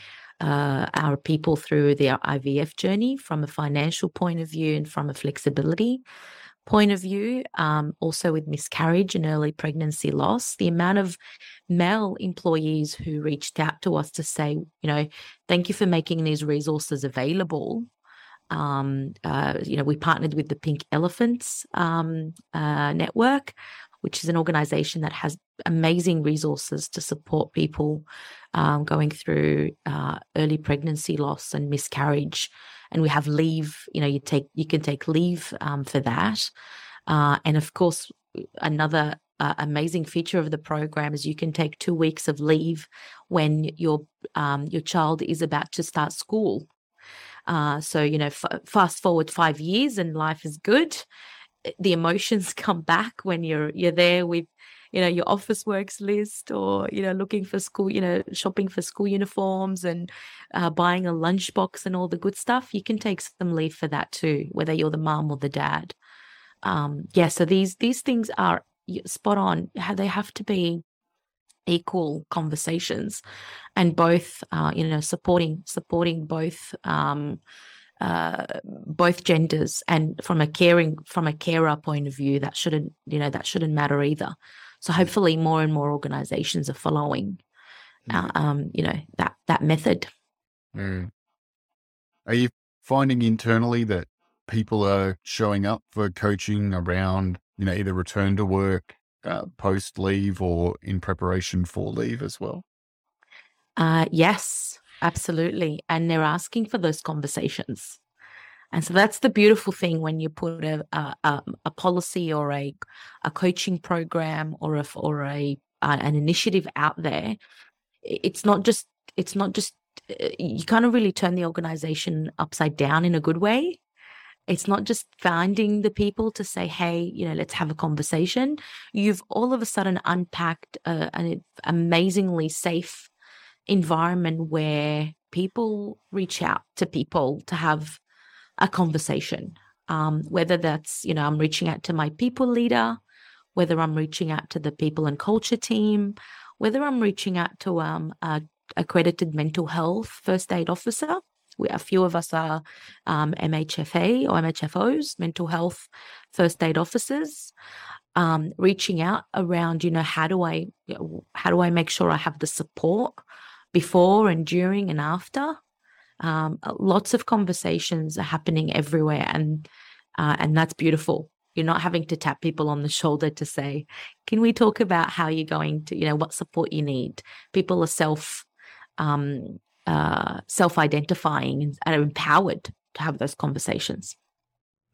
uh, our people through their IVF journey from a financial point of view and from a flexibility point of view. Um, also with miscarriage and early pregnancy loss, the amount of male employees who reached out to us to say, you know, thank you for making these resources available. Um, uh, you know, we partnered with the Pink Elephants um, uh, Network, which is an organization that has amazing resources to support people um, going through uh, early pregnancy loss and miscarriage. And we have leave. You know, you take you can take leave um, for that. Uh, and of course, another uh, amazing feature of the program is you can take two weeks of leave when your um, your child is about to start school. Uh, so you know, f- fast forward five years and life is good. The emotions come back when you're you're there with you know your office works list or you know looking for school you know shopping for school uniforms and uh, buying a lunchbox and all the good stuff you can take some leave for that too whether you're the mom or the dad um yeah so these these things are spot on they have to be equal conversations and both uh you know supporting supporting both um uh both genders and from a caring from a carer point of view that shouldn't you know that shouldn't matter either. So hopefully more and more organizations are following uh, um you know that that method. Mm. Are you finding internally that people are showing up for coaching around, you know, either return to work, uh, post leave, or in preparation for leave as well? Uh, yes, absolutely. And they're asking for those conversations. And so that's the beautiful thing when you put a a, a, a policy or a a coaching program or a or a uh, an initiative out there. It's not just it's not just uh, you kind of really turn the organization upside down in a good way. It's not just finding the people to say, "Hey, you know, let's have a conversation." You've all of a sudden unpacked uh, an amazingly safe environment where people reach out to people to have a conversation. Um, whether that's, you know, I'm reaching out to my people leader, whether I'm reaching out to the people and culture team, whether I'm reaching out to um, a accredited mental health first aid officer. We, a few of us are um, MHFA or MHFOs, mental health first aid officers. Um, reaching out around, you know, how do I, how do I make sure I have the support before and during and after? Um, lots of conversations are happening everywhere, and uh, and that's beautiful. You're not having to tap people on the shoulder to say, "Can we talk about how you're going to, you know, what support you need?" People are self um, uh, self-identifying and are empowered to have those conversations.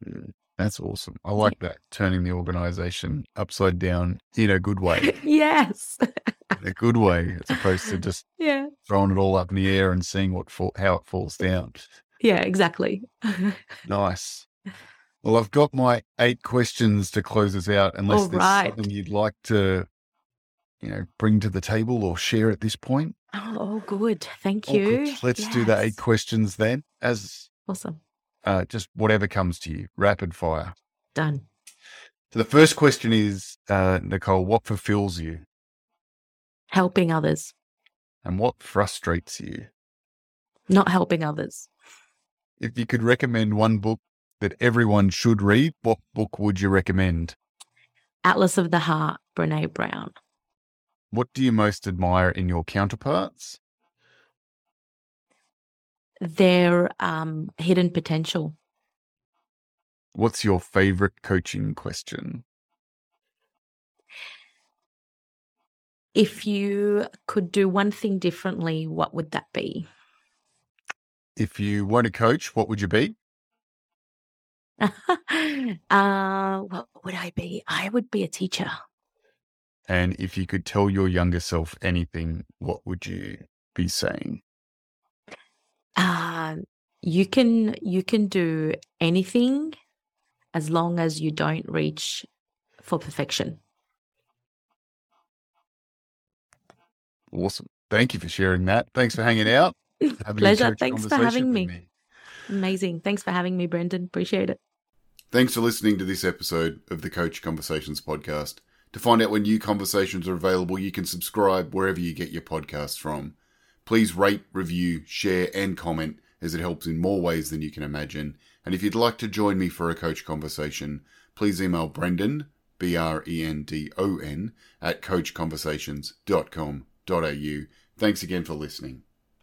Mm, that's awesome. I like that turning the organization upside down in a good way. yes, in a good way, as opposed to just yeah throwing it all up in the air and seeing what fall, how it falls down. Yeah, exactly. nice. Well, I've got my eight questions to close us out. Unless all there's right. something you'd like to, you know, bring to the table or share at this point. Oh, good. Thank you. good. Let's do the eight questions then, as Awesome. uh, just whatever comes to you, rapid fire. Done. So the first question is, uh, Nicole, what fulfills you Helping others, and what frustrates you? not helping others. If you could recommend one book that everyone should read, what book would you recommend? Atlas of the Heart, Brene Brown. What do you most admire in your counterparts? Their um, hidden potential. What's your favorite coaching question? If you could do one thing differently, what would that be? If you weren't a coach, what would you be? uh, what would I be? I would be a teacher. And if you could tell your younger self anything, what would you be saying? Uh, you can you can do anything as long as you don't reach for perfection. Awesome. Thank you for sharing that. Thanks for hanging out. Pleasure. Thanks for having with me. Amazing. Thanks for having me, Brendan. Appreciate it. Thanks for listening to this episode of the Coach Conversations podcast. To find out when new conversations are available, you can subscribe wherever you get your podcasts from. Please rate, review, share, and comment as it helps in more ways than you can imagine. And if you'd like to join me for a coach conversation, please email Brendan, B R E N D O N, at coachconversations.com.au. Thanks again for listening.